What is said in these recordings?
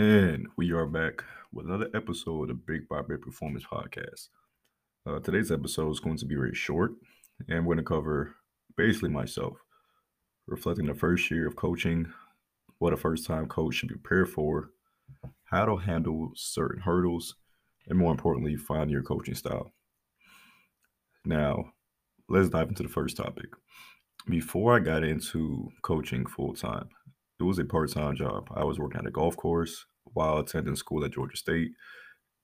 And we are back with another episode of the Big by Big Performance Podcast. Uh, today's episode is going to be very short, and we're going to cover basically myself, reflecting the first year of coaching, what a first time coach should be prepared for, how to handle certain hurdles, and more importantly, find your coaching style. Now, let's dive into the first topic. Before I got into coaching full time, it was a part time job. I was working at a golf course while attending school at Georgia State.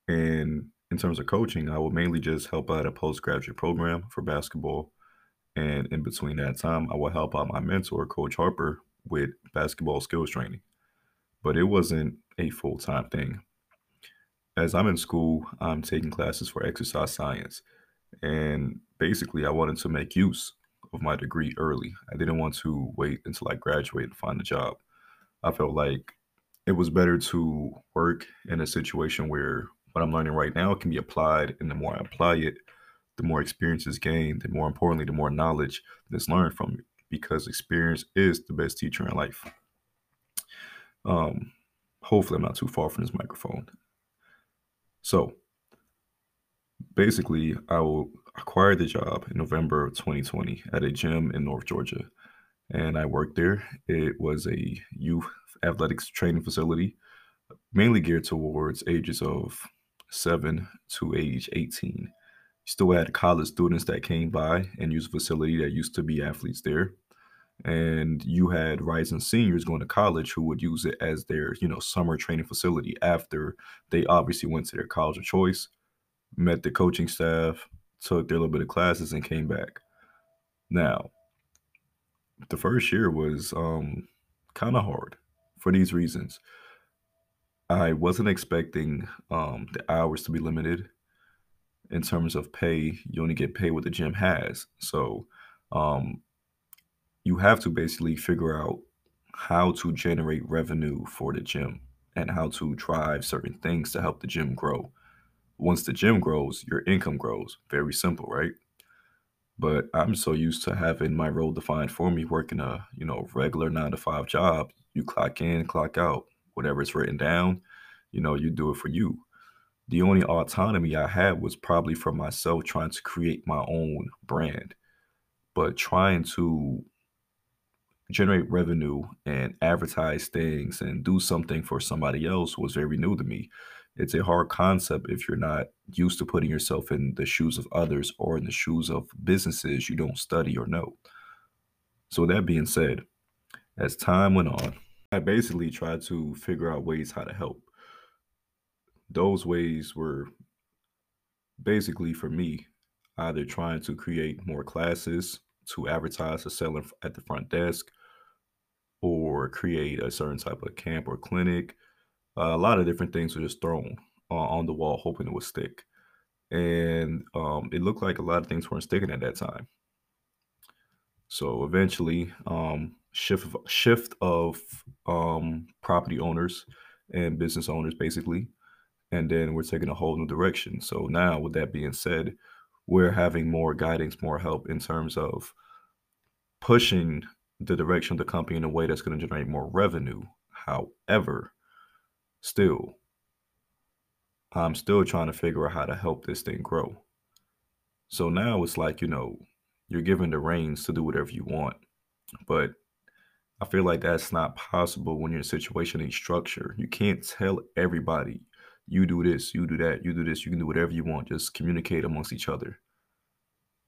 And in terms of coaching, I would mainly just help out a postgraduate program for basketball. And in between that time, I would help out my mentor, Coach Harper, with basketball skills training. But it wasn't a full time thing. As I'm in school, I'm taking classes for exercise science. And basically, I wanted to make use of my degree early. I didn't want to wait until I graduate and find a job. I felt like it was better to work in a situation where what I'm learning right now can be applied, and the more I apply it, the more experience is gained, and more importantly, the more knowledge that's learned from it. Because experience is the best teacher in life. Um, hopefully, I'm not too far from this microphone. So, basically, I will acquire the job in November of 2020 at a gym in North Georgia, and I worked there. It was a youth athletics training facility, mainly geared towards ages of seven to age 18. Still had college students that came by and used the facility that used to be athletes there. And you had rising seniors going to college who would use it as their, you know, summer training facility after they obviously went to their college of choice, met the coaching staff, took their little bit of classes, and came back. Now, the first year was um, kind of hard for these reasons. I wasn't expecting um, the hours to be limited in terms of pay. You only get paid what the gym has. So um, you have to basically figure out how to generate revenue for the gym and how to drive certain things to help the gym grow. Once the gym grows, your income grows. Very simple, right? But I'm so used to having my role defined for me, working a you know regular nine to five job. You clock in, clock out. Whatever is written down, you know, you do it for you. The only autonomy I had was probably for myself trying to create my own brand. But trying to generate revenue and advertise things and do something for somebody else was very new to me. It's a hard concept if you're not used to putting yourself in the shoes of others or in the shoes of businesses you don't study or know. So, with that being said, as time went on, I basically tried to figure out ways how to help. Those ways were basically for me either trying to create more classes to advertise or sell at the front desk or create a certain type of camp or clinic. Uh, a lot of different things were just thrown uh, on the wall, hoping it would stick. And um, it looked like a lot of things weren't sticking at that time. So eventually, um, shift of, shift of um, property owners and business owners, basically, and then we're taking a whole new direction. So now, with that being said, we're having more guidance, more help in terms of pushing the direction of the company in a way that's going to generate more revenue. However, still, I'm still trying to figure out how to help this thing grow. So now it's like, you know, you're given the reins to do whatever you want. But I feel like that's not possible when you're in a situation in structure. You can't tell everybody, you do this, you do that, you do this, you can do whatever you want. Just communicate amongst each other.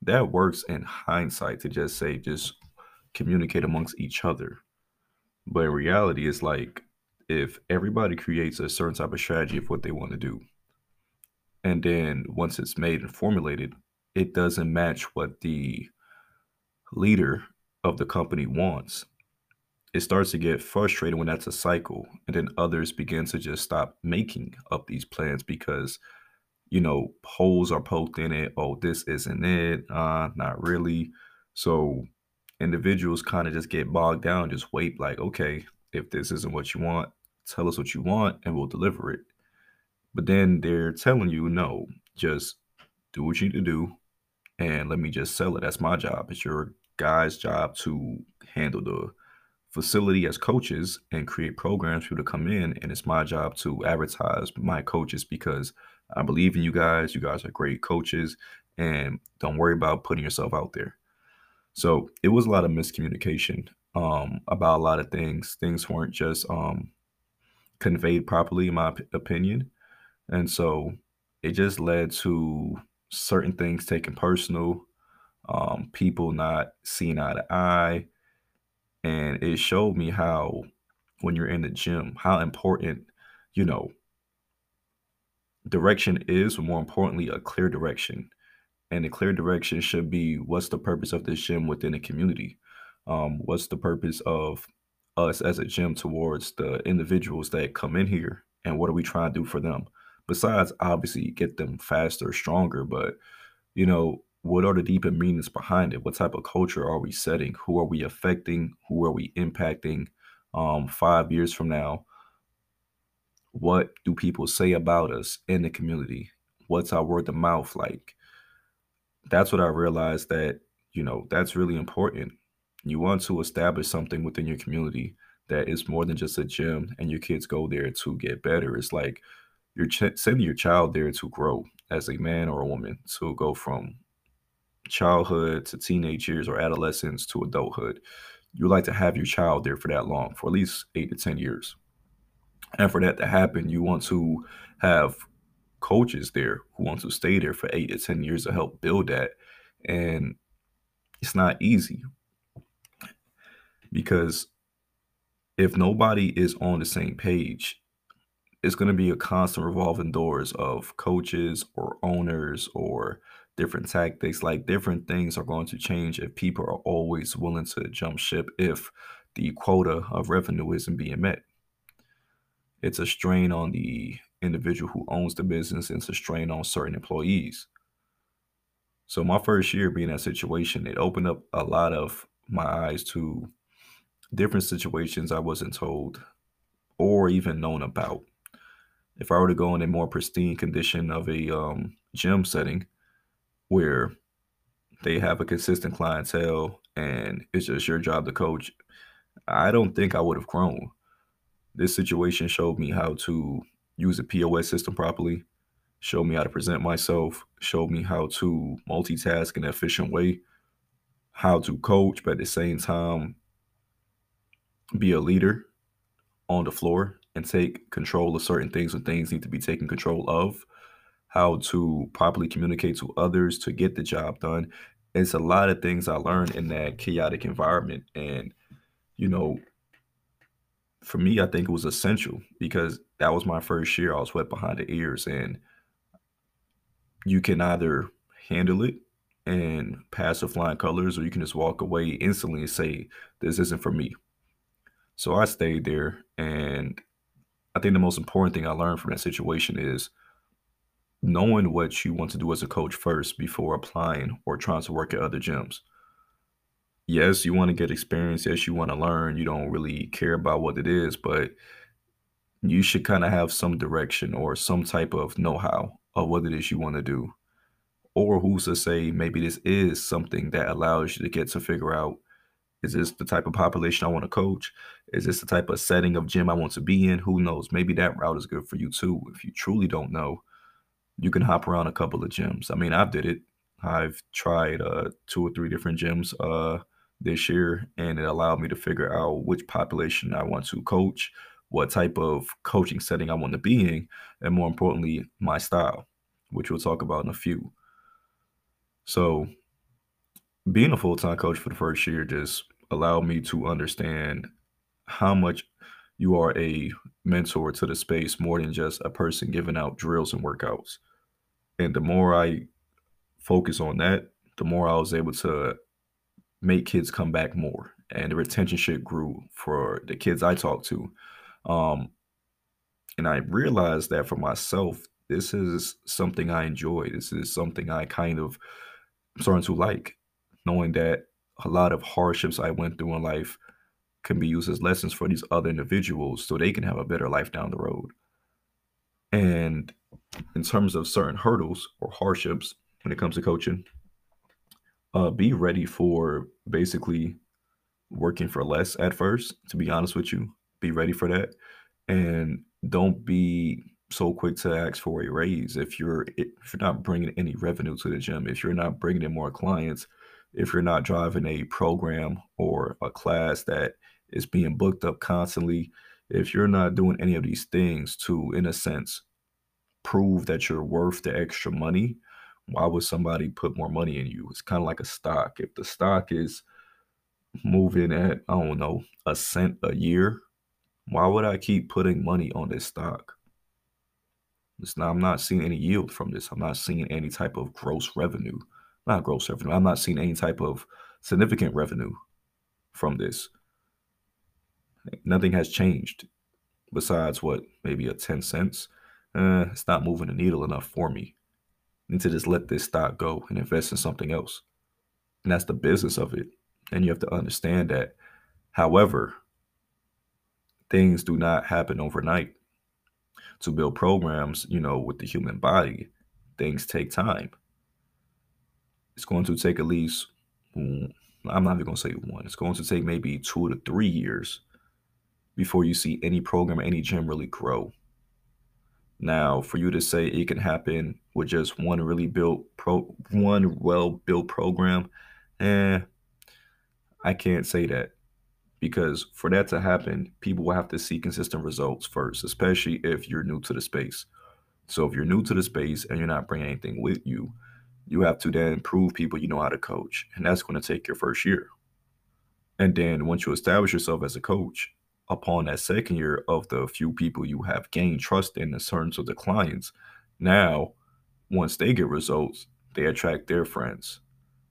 That works in hindsight to just say, just communicate amongst each other. But in reality, it's like if everybody creates a certain type of strategy of what they want to do, and then once it's made and formulated, it doesn't match what the leader of the company wants, it starts to get frustrated when that's a cycle. And then others begin to just stop making up these plans because, you know, holes are poked in it. Oh, this isn't it. Uh, not really. So individuals kind of just get bogged down, just wait, like, okay, if this isn't what you want, tell us what you want and we'll deliver it. But then they're telling you, no, just do what you need to do and let me just sell it. That's my job. It's your guy's job to handle the facility as coaches and create programs for you to come in. And it's my job to advertise my coaches because I believe in you guys. You guys are great coaches. And don't worry about putting yourself out there. So it was a lot of miscommunication um, about a lot of things. Things weren't just um, conveyed properly, in my opinion. And so it just led to certain things taken personal, um, people not seeing eye to eye. And it showed me how, when you're in the gym, how important, you know, direction is, but more importantly, a clear direction. And the clear direction should be what's the purpose of this gym within the community? Um, what's the purpose of us as a gym towards the individuals that come in here? And what are we trying to do for them? Besides, obviously, get them faster, stronger, but you know, what are the deeper meanings behind it? What type of culture are we setting? Who are we affecting? Who are we impacting? Um, five years from now, what do people say about us in the community? What's our word of mouth like? That's what I realized that, you know, that's really important. You want to establish something within your community that is more than just a gym and your kids go there to get better. It's like you're ch- sending your child there to grow as a man or a woman to go from childhood to teenage years or adolescence to adulthood. You like to have your child there for that long, for at least eight to 10 years. And for that to happen, you want to have coaches there who want to stay there for eight to 10 years to help build that. And it's not easy because if nobody is on the same page, it's going to be a constant revolving doors of coaches or owners or different tactics. Like different things are going to change if people are always willing to jump ship if the quota of revenue isn't being met it's a strain on the individual who owns the business and it's a strain on certain employees so my first year being in that situation it opened up a lot of my eyes to different situations i wasn't told or even known about. If i were to go in a more pristine condition of a um, gym setting where they have a consistent clientele and it's just your job to coach i don't think i would have grown. This situation showed me how to use a POS system properly, showed me how to present myself, showed me how to multitask in an efficient way, how to coach, but at the same time, be a leader on the floor and take control of certain things when things need to be taken control of, how to properly communicate to others to get the job done. It's a lot of things I learned in that chaotic environment. And, you know, for me, I think it was essential because that was my first year. I was wet behind the ears, and you can either handle it and pass the flying colors, or you can just walk away instantly and say, This isn't for me. So I stayed there. And I think the most important thing I learned from that situation is knowing what you want to do as a coach first before applying or trying to work at other gyms yes, you want to get experience. Yes, you want to learn. You don't really care about what it is, but you should kind of have some direction or some type of know how of what it is you want to do. Or who's to say maybe this is something that allows you to get to figure out is this the type of population I want to coach? Is this the type of setting of gym I want to be in? Who knows? Maybe that route is good for you too. If you truly don't know, you can hop around a couple of gyms. I mean, I've did it. I've tried uh, two or three different gyms. Uh, this year, and it allowed me to figure out which population I want to coach, what type of coaching setting I want to be in, and more importantly, my style, which we'll talk about in a few. So, being a full time coach for the first year just allowed me to understand how much you are a mentor to the space more than just a person giving out drills and workouts. And the more I focus on that, the more I was able to make kids come back more and the retention shit grew for the kids I talked to. Um, and I realized that for myself, this is something I enjoy. This is something I kind of starting to like, knowing that a lot of hardships I went through in life can be used as lessons for these other individuals so they can have a better life down the road. And in terms of certain hurdles or hardships when it comes to coaching, uh, be ready for basically working for less at first, to be honest with you. Be ready for that. And don't be so quick to ask for a raise if you're if you're not bringing any revenue to the gym, if you're not bringing in more clients, if you're not driving a program or a class that is being booked up constantly, if you're not doing any of these things to in a sense prove that you're worth the extra money, why would somebody put more money in you? It's kind of like a stock. If the stock is moving at, I don't know, a cent a year, why would I keep putting money on this stock? It's not, I'm not seeing any yield from this. I'm not seeing any type of gross revenue. Not gross revenue. I'm not seeing any type of significant revenue from this. Nothing has changed besides what, maybe a 10 cents. Uh, it's not moving the needle enough for me. I need to just let this stock go and invest in something else. And that's the business of it. And you have to understand that. However, things do not happen overnight. To build programs, you know, with the human body, things take time. It's going to take at least, I'm not even going to say one, it's going to take maybe two to three years before you see any program any gym really grow. Now, for you to say it can happen with just one really built pro, one well built program, eh, I can't say that because for that to happen, people will have to see consistent results first, especially if you're new to the space. So if you're new to the space and you're not bringing anything with you, you have to then prove people you know how to coach, and that's going to take your first year. And then once you establish yourself as a coach, upon that second year of the few people you have gained trust in in terms of the clients, now once they get results, they attract their friends.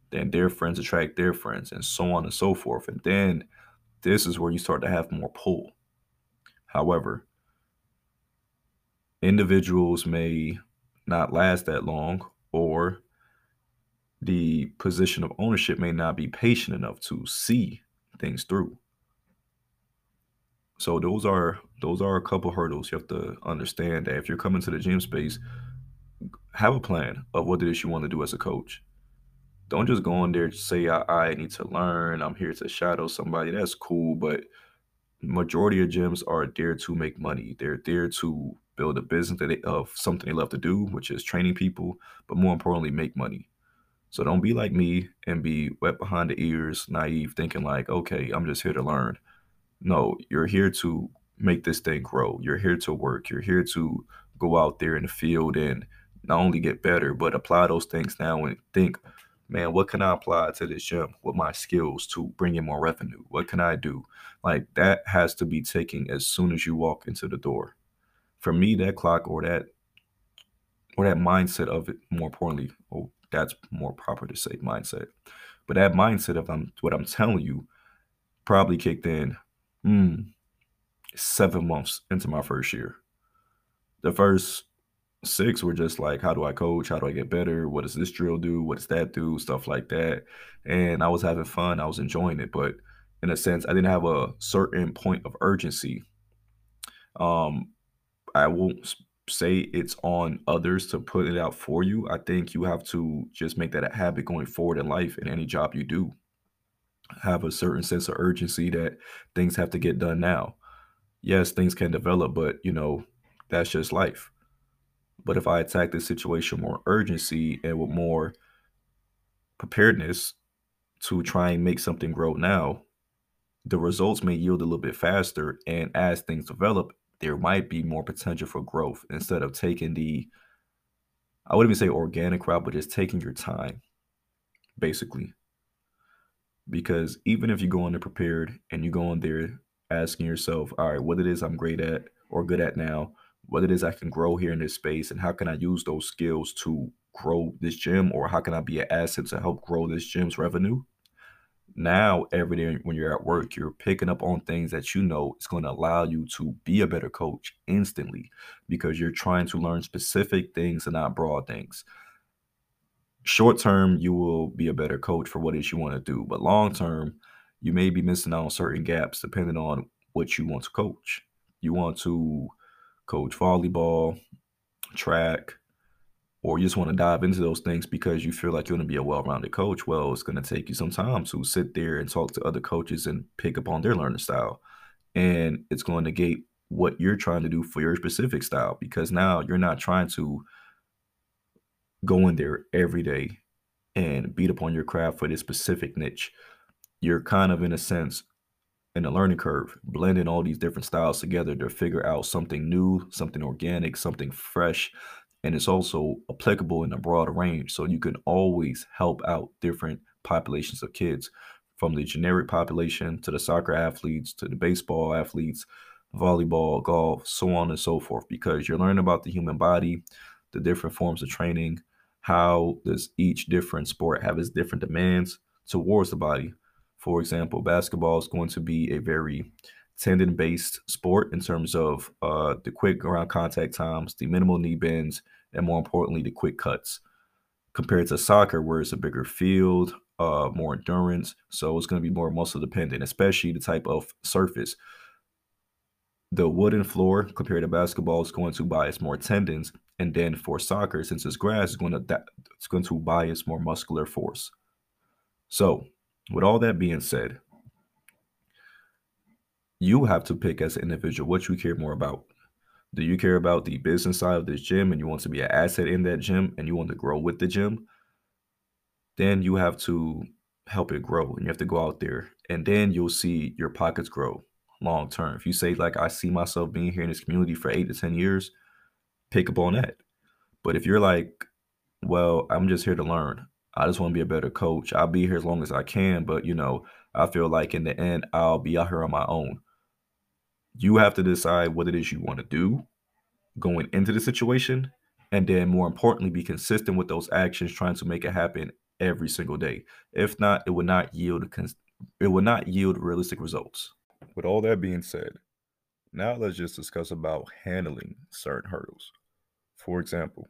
Then their friends attract their friends, and so on and so forth. And then this is where you start to have more pull. However, individuals may not last that long, or the position of ownership may not be patient enough to see things through. So those are those are a couple hurdles you have to understand that if you're coming to the gym space, have a plan of what it is you want to do as a coach. Don't just go in there and say I, I need to learn. I'm here to shadow somebody. That's cool, but majority of gyms are there to make money. They're there to build a business they, of something they love to do, which is training people, but more importantly, make money. So don't be like me and be wet behind the ears, naive, thinking like, okay, I'm just here to learn. No, you're here to make this thing grow. You're here to work. You're here to go out there in the field and not only get better, but apply those things now and think, man, what can I apply to this gym with my skills to bring in more revenue? What can I do? Like that has to be taken as soon as you walk into the door. For me, that clock or that or that mindset of it, more importantly, oh, that's more proper to say mindset. But that mindset of I'm, what I'm telling you probably kicked in mm, seven months into my first year. The first six were just like, how do I coach? How do I get better? What does this drill do? What does that do? Stuff like that. And I was having fun. I was enjoying it. But in a sense, I didn't have a certain point of urgency. Um, I won't say it's on others to put it out for you. I think you have to just make that a habit going forward in life in any job you do have a certain sense of urgency that things have to get done now. Yes, things can develop, but you know, that's just life. But if I attack this situation more urgency and with more preparedness to try and make something grow now, the results may yield a little bit faster. And as things develop, there might be more potential for growth instead of taking the, I wouldn't even say organic route, but just taking your time, basically because even if you go in there prepared and you go in there asking yourself, all right, what it is I'm great at or good at now, what it is I can grow here in this space, and how can I use those skills to grow this gym, or how can I be an asset to help grow this gym's revenue? Now, every day when you're at work, you're picking up on things that you know is going to allow you to be a better coach instantly because you're trying to learn specific things and not broad things. Short term you will be a better coach for what it is you want to do but long term you may be missing out on certain gaps depending on what you want to coach. You want to coach volleyball track or you just want to dive into those things because you feel like you're going to be a well-rounded coach, well, it's going to take you some time to sit there and talk to other coaches and pick up on their learning style. And it's going to negate what you're trying to do for your specific style because now you're not trying to go in there every day and beat upon your craft for this specific niche. You're kind of, in a sense, in a learning curve, blending all these different styles together to figure out something new, something organic, something fresh. And it's also applicable in a broader range. So you can always help out different populations of kids from the generic population to the soccer athletes to the baseball athletes, volleyball, golf, so on and so forth, because you're learning about the human body, the different forms of training, how does each different sport have its different demands towards the body. For example, basketball is going to be a very tendon based sport in terms of uh, the quick ground contact times, the minimal knee bends, and more importantly, the quick cuts. Compared to soccer, where it's a bigger field, uh, more endurance, so it's going to be more muscle dependent, especially the type of surface the wooden floor compared to basketball is going to bias more tendons, and then for soccer, since it's grass, it's going to it's going to bias more muscular force. So, with all that being said, you have to pick as an individual what you care more about. Do you care about the business side of this gym and you want to be an asset in that gym and you want to grow with the gym? Then you have to help it grow and you have to go out there and then you'll see your pockets grow long term. If you say like I see myself being here in this community for eight to ten years, pick up on that. But if you're like, well, I'm just here to learn. I just want to be a better coach. I'll be here as long as I can, but you know, I feel like in the end I'll be out here on my own. You have to decide what it is you want to do going into the situation and then more importantly be consistent with those actions trying to make it happen every single day. If not, it will not yield it will not yield realistic results. With all that being said, now let's just discuss about handling certain hurdles. For example,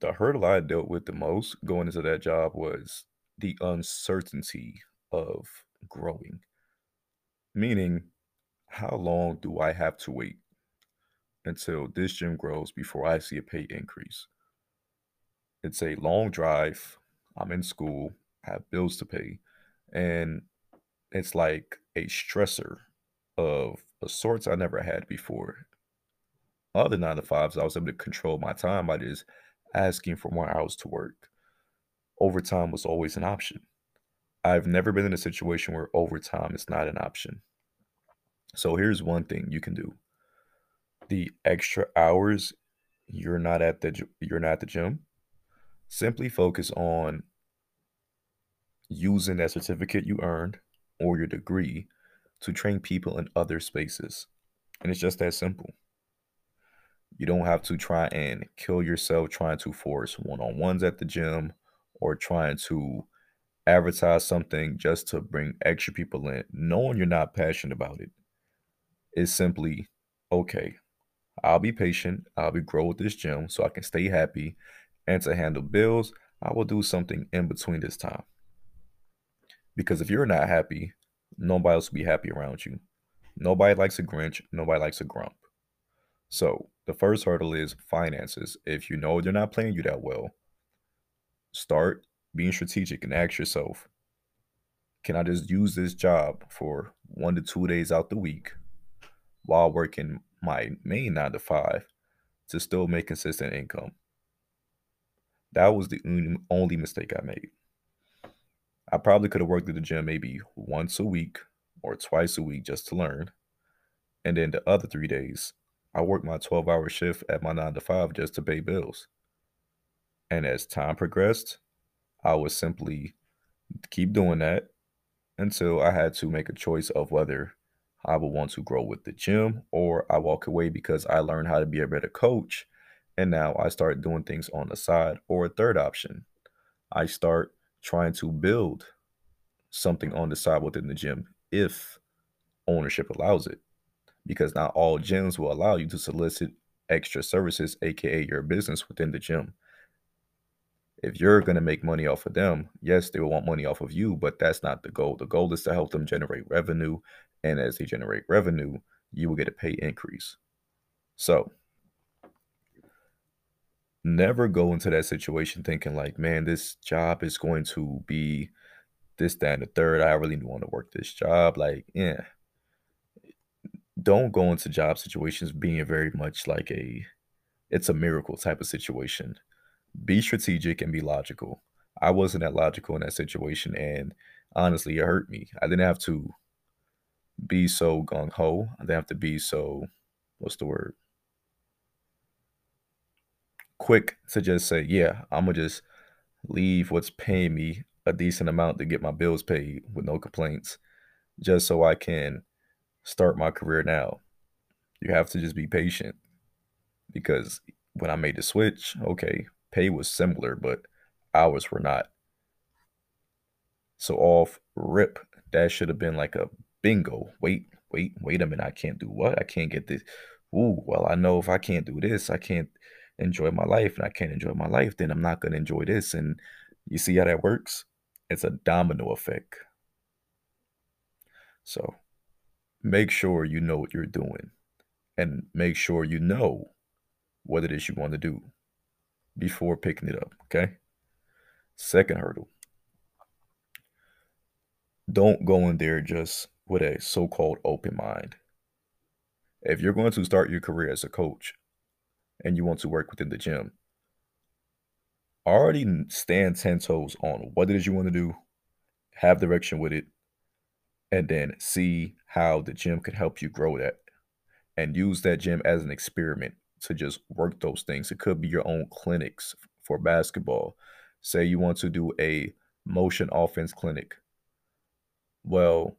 the hurdle I dealt with the most going into that job was the uncertainty of growing. Meaning, how long do I have to wait until this gym grows before I see a pay increase? It's a long drive. I'm in school, I have bills to pay, and it's like a stressor of a sorts I never had before. Other nine to fives, I was able to control my time by just asking for more hours to work. Overtime was always an option. I've never been in a situation where overtime is not an option. So here's one thing you can do. The extra hours you're not at the you're not at the gym, simply focus on using that certificate you earned or your degree to train people in other spaces. And it's just that simple. You don't have to try and kill yourself trying to force one on ones at the gym or trying to advertise something just to bring extra people in, knowing you're not passionate about it. It's simply okay. I'll be patient. I'll be grow with this gym so I can stay happy. And to handle bills, I will do something in between this time. Because if you're not happy, nobody else will be happy around you. Nobody likes a Grinch. Nobody likes a grump. So the first hurdle is finances. If you know they're not playing you that well, start being strategic and ask yourself, can I just use this job for one to two days out the week while working my main nine to five to still make consistent income? That was the only mistake I made. I probably could have worked at the gym maybe once a week or twice a week just to learn. And then the other three days, I worked my 12 hour shift at my nine to five just to pay bills. And as time progressed, I would simply keep doing that until I had to make a choice of whether I would want to grow with the gym or I walk away because I learned how to be a better coach. And now I start doing things on the side. Or a third option, I start trying to build something on the side within the gym if ownership allows it. Because not all gyms will allow you to solicit extra services, aka your business within the gym. If you're going to make money off of them, yes, they will want money off of you, but that's not the goal. The goal is to help them generate revenue. And as they generate revenue, you will get a pay increase. So, never go into that situation thinking like, man, this job is going to be this, that, and the third. I really want to work this job. Like, yeah. Don't go into job situations being very much like a it's a miracle type of situation. Be strategic and be logical. I wasn't that logical in that situation, and honestly, it hurt me. I didn't have to be so gung ho. They have to be so what's the word? Quick to just say, yeah, I'm gonna just leave what's paying me a decent amount to get my bills paid with no complaints, just so I can start my career now. You have to just be patient because when I made the switch, okay, pay was similar, but hours were not. So off rip, that should have been like a bingo. Wait, wait, wait a minute. I can't do what? I can't get this. Ooh, well, I know if I can't do this, I can't enjoy my life. And I can't enjoy my life, then I'm not going to enjoy this. And you see how that works? It's a domino effect. So make sure you know what you're doing and make sure you know what it is you want to do before picking it up. Okay. Second hurdle don't go in there just with a so called open mind. If you're going to start your career as a coach and you want to work within the gym, already stand 10 toes on what it is you want to do, have direction with it, and then see how the gym can help you grow that and use that gym as an experiment to just work those things. It could be your own clinics for basketball. Say you want to do a motion offense clinic. Well,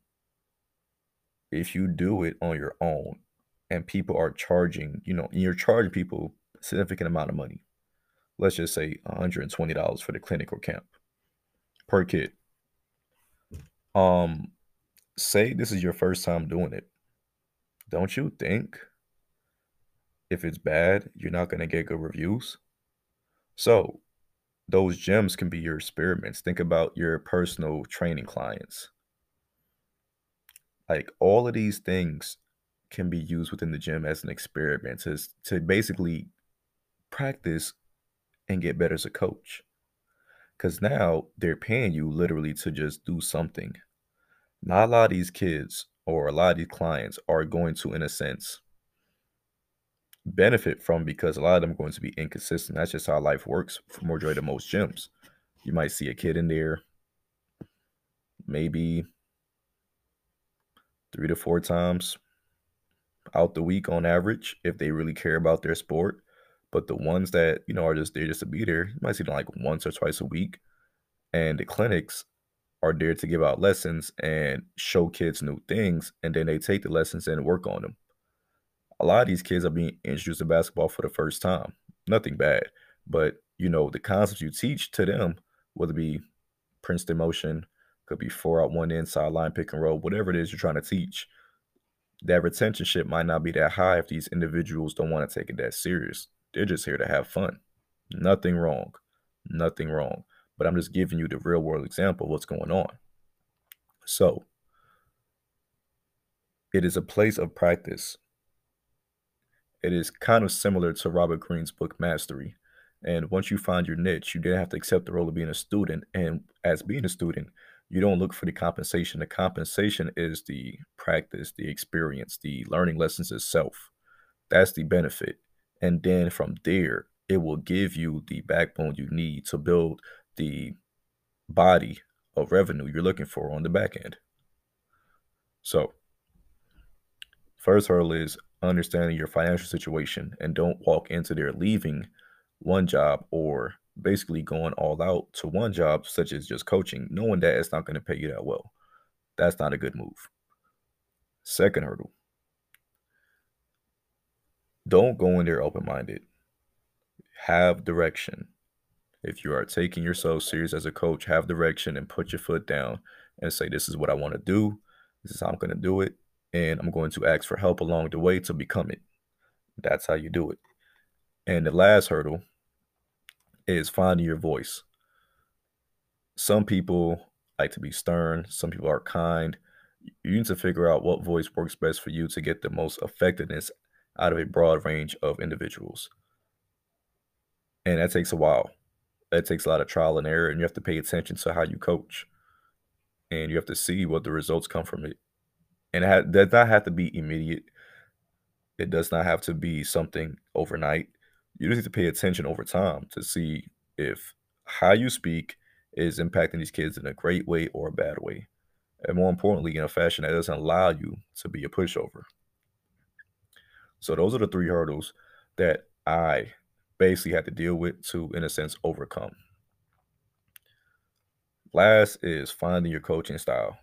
if you do it on your own and people are charging, you know, you're charging people a significant amount of money. Let's just say $120 for the clinic or camp per kid. Um, say this is your first time doing it. Don't you think if it's bad, you're not going to get good reviews? So, those gyms can be your experiments. Think about your personal training clients. Like all of these things can be used within the gym as an experiment to, to basically practice and get better as a coach. Because now they're paying you literally to just do something. Not a lot of these kids or a lot of these clients are going to, in a sense, benefit from because a lot of them are going to be inconsistent. That's just how life works for majority of most gyms. You might see a kid in there, maybe three to four times out the week on average if they really care about their sport. But the ones that, you know, are just there just to be there, you might see them like once or twice a week. And the clinics are there to give out lessons and show kids new things. And then they take the lessons and work on them. A lot of these kids are being introduced to basketball for the first time. Nothing bad. But, you know, the concepts you teach to them, whether it be Princeton motion, could be four out one inside line pick and roll, whatever it is you're trying to teach. That retention might not be that high if these individuals don't want to take it that serious. They're just here to have fun. Nothing wrong. Nothing wrong. But I'm just giving you the real world example of what's going on. So, it is a place of practice. It is kind of similar to Robert Greene's book Mastery. And once you find your niche, you then have to accept the role of being a student. And as being a student, you don't look for the compensation. The compensation is the practice, the experience, the learning lessons itself. That's the benefit. And then from there, it will give you the backbone you need to build the body of revenue you're looking for on the back end. So, first hurdle is understanding your financial situation and don't walk into there leaving one job or basically going all out to one job, such as just coaching, knowing that it's not going to pay you that well. That's not a good move. Second hurdle don't go in there open minded. Have direction. If you are taking yourself serious as a coach, have direction and put your foot down and say, This is what I want to do. This is how I'm going to do it. And I'm going to ask for help along the way to become it. That's how you do it. And the last hurdle is finding your voice. Some people like to be stern, some people are kind. You need to figure out what voice works best for you to get the most effectiveness out of a broad range of individuals. And that takes a while. That takes a lot of trial and error, and you have to pay attention to how you coach. And you have to see what the results come from it. And it does not have to be immediate. It does not have to be something overnight. You just need to pay attention over time to see if how you speak is impacting these kids in a great way or a bad way. And more importantly, in a fashion that doesn't allow you to be a pushover. So those are the three hurdles that I basically had to deal with to, in a sense, overcome. Last is finding your coaching style.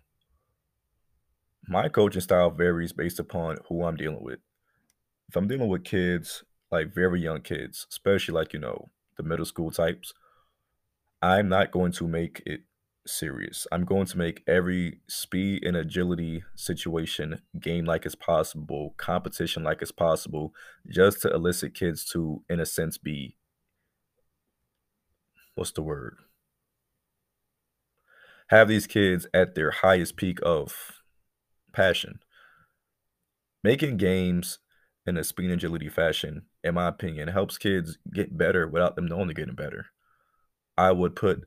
My coaching style varies based upon who I'm dealing with. If I'm dealing with kids, like very young kids, especially like, you know, the middle school types, I'm not going to make it serious. I'm going to make every speed and agility situation game like as possible, competition like as possible, just to elicit kids to, in a sense, be what's the word? Have these kids at their highest peak of passion. Making games in a speed and agility fashion, in my opinion, helps kids get better without them knowing they're getting better. I would put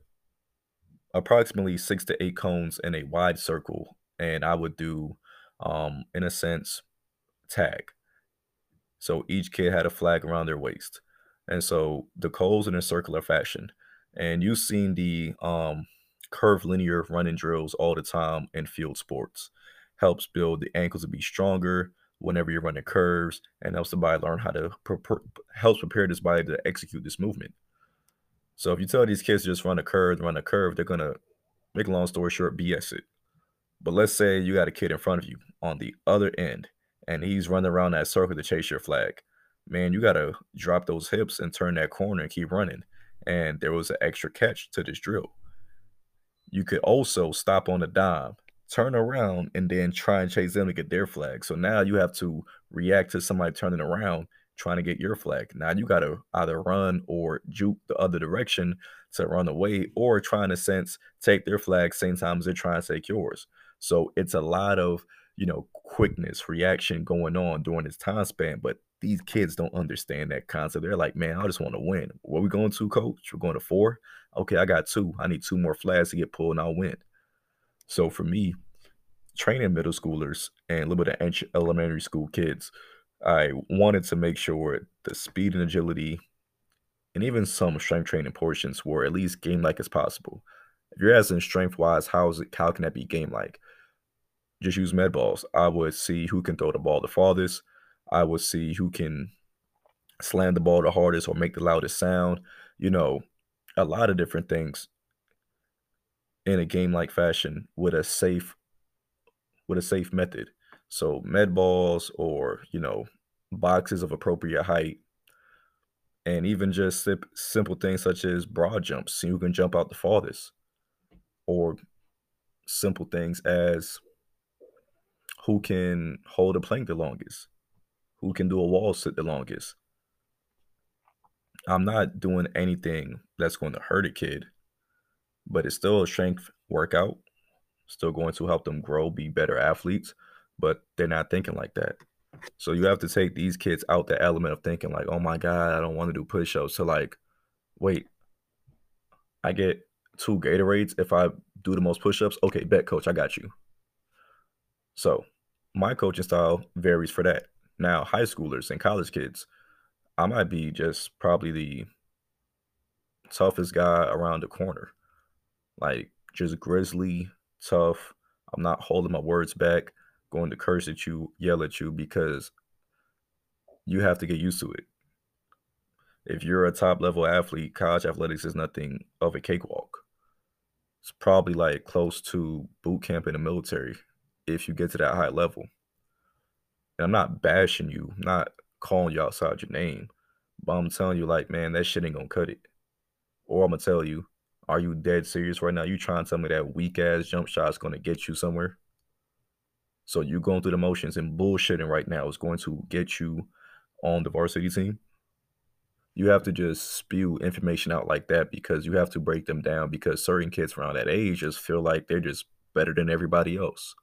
approximately six to eight cones in a wide circle, and I would do, um, in a sense, tag. So each kid had a flag around their waist, and so the cones in a circular fashion. And you've seen the um, curvilinear running drills all the time in field sports. Helps build the ankles to be stronger whenever you're running curves, and helps the body learn how to pre- helps prepare this body to execute this movement. So if you tell these kids to just run a curve, run a curve, they're gonna make a long story short, BS it. But let's say you got a kid in front of you on the other end, and he's running around that circle to chase your flag. Man, you gotta drop those hips and turn that corner and keep running. And there was an extra catch to this drill. You could also stop on a dime, turn around, and then try and chase them to get their flag. So now you have to react to somebody turning around trying to get your flag. Now you got to either run or juke the other direction to run away, or try in a sense take their flag same time as they're trying to take yours. So it's a lot of you know quickness, reaction going on during this time span. But these kids don't understand that concept. They're like, man, I just want to win. What we going to, coach? We're going to four. Okay, I got two. I need two more flags to get pulled, and I'll win. So for me, training middle schoolers and a little bit of elementary school kids I wanted to make sure the speed and agility and even some strength training portions were at least game like as possible. If you're asking strength wise, how is it how can that be game like? Just use med balls. I would see who can throw the ball the farthest. I would see who can slam the ball the hardest or make the loudest sound. You know, a lot of different things in a game like fashion with a safe with a safe method. So med balls or, you know, boxes of appropriate height and even just simple things such as broad jumps, you can jump out the farthest, or simple things as who can hold a plank the longest, who can do a wall sit the longest. I'm not doing anything that's going to hurt a kid, but it's still a strength workout, still going to help them grow, be better athletes but they're not thinking like that. So you have to take these kids out the element of thinking like, oh my God, I don't want to do push-ups. So like, wait, I get two Gatorades if I do the most push-ups. Okay, bet coach, I got you. So my coaching style varies for that. Now, high schoolers and college kids, I might be just probably the toughest guy around the corner. Like just grizzly, tough. I'm not holding my words back going to curse at you, yell at you because you have to get used to it. If you're a top level athlete, college athletics is nothing of a cakewalk. It's probably like close to boot camp in the military if you get to that high level. And I'm not bashing you, not calling you outside your name, but I'm telling you, like, man, that shit ain't gonna cut it. Or I'm gonna tell you, are you dead serious right now? You trying to tell me that weak ass jump shot is gonna get you somewhere? So you going through the motions and bullshitting right now is going to get you on the varsity team. You have to just spew information out like that because you have to break them down because certain kids around that age just feel like they're just better than everybody else.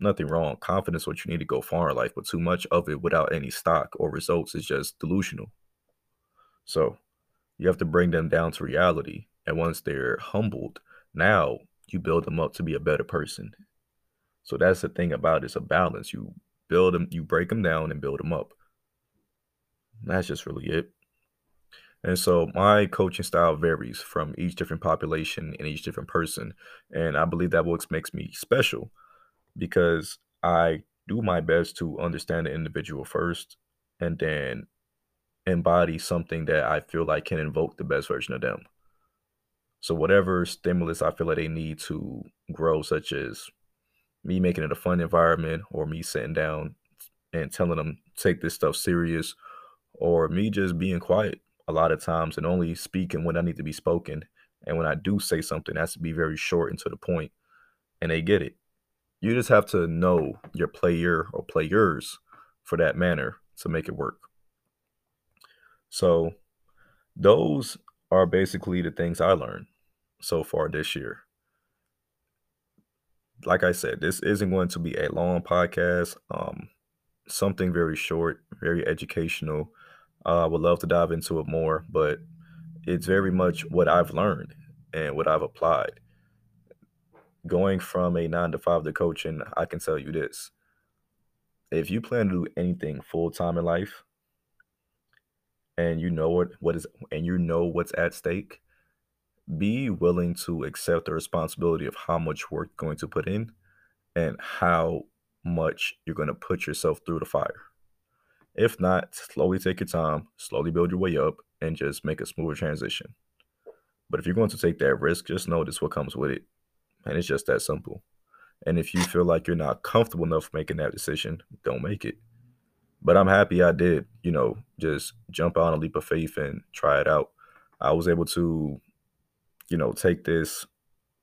Nothing wrong. Confidence what you need to go far in life, but too much of it without any stock or results is just delusional. So You have to bring them down to reality. And once they're humbled, now you build them up to be a better person. So that's the thing about it, it's a balance. You build them, you break them down and build them up. That's just really it. And so my coaching style varies from each different population and each different person. And I believe that what makes me special because I do my best to understand the individual first and then embody something that I feel like can invoke the best version of them. So whatever stimulus I feel like they need to grow, such as me making it a fun environment or me sitting down and telling them take this stuff serious or me just being quiet a lot of times and only speaking when I need to be spoken. And when I do say something, it has to be very short and to the point, and they get it. You just have to know your player or players for that manner to make it work. So, those are basically the things I learned so far this year. Like I said, this isn't going to be a long podcast. Um, something very short, very educational. Uh, I would love to dive into it more, but it's very much what I've learned and what I've applied. Going from a nine to five to coaching, I can tell you this. If you plan to do anything full time in life and you know what, what is and you know what's at stake, be willing to accept the responsibility of how much work you're going to put in and how much you're going to put yourself through the fire. If not, slowly take your time, slowly build your way up, and just make a smoother transition. But if you're going to take that risk, just this what comes with it. And it's just that simple. And if you feel like you're not comfortable enough making that decision, don't make it. But I'm happy I did, you know, just jump on a leap of faith and try it out. I was able to, you know, take this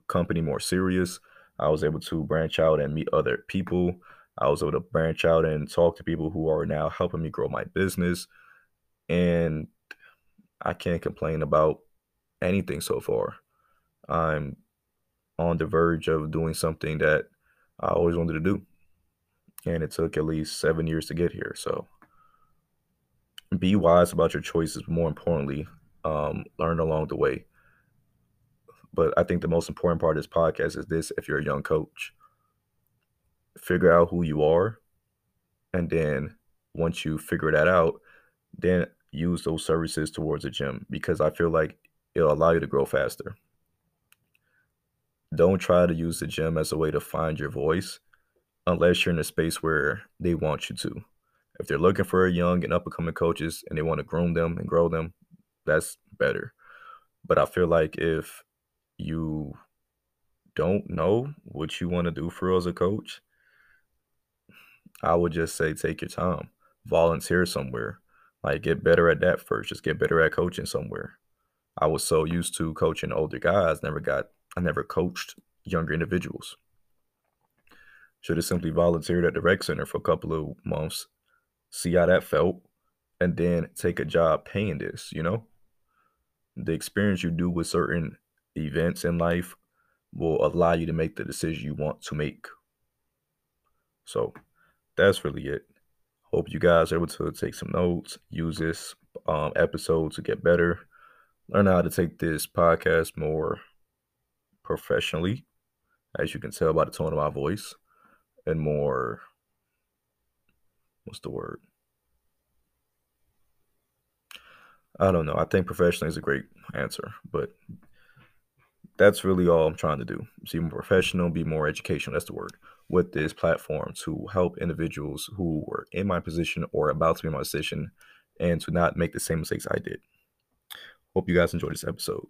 company more serious. I was able to branch out and meet other people. I was able to branch out and talk to people who are now helping me grow my business. And I can't complain about anything so far. I'm on the verge of doing something that I always wanted to do. And it took at least seven years to get here. So be wise about your choices. More importantly, um, learn along the way. But I think the most important part of this podcast is this if you're a young coach, figure out who you are. And then once you figure that out, then use those services towards a gym because I feel like it'll allow you to grow faster. Don't try to use the gym as a way to find your voice unless you're in a space where they want you to. If they're looking for young and up and coming coaches and they want to groom them and grow them, that's better. But I feel like if you don't know what you want to do for as a coach, I would just say take your time, volunteer somewhere, like get better at that first. Just get better at coaching somewhere. I was so used to coaching older guys, never got, I never coached younger individuals. Should have simply volunteered at the rec center for a couple of months, see how that felt, and then take a job paying this, you know? The experience you do with certain events in life will allow you to make the decision you want to make. So that's really it. Hope you guys are able to take some notes, use this um, episode to get better, learn how to take this podcast more professionally, as you can tell by the tone of my voice, and more. What's the word? I don't know. I think professionally is a great answer, but that's really all I'm trying to do. Be more professional, be more educational. That's the word with this platform to help individuals who were in my position or about to be in my position and to not make the same mistakes I did. Hope you guys enjoyed this episode.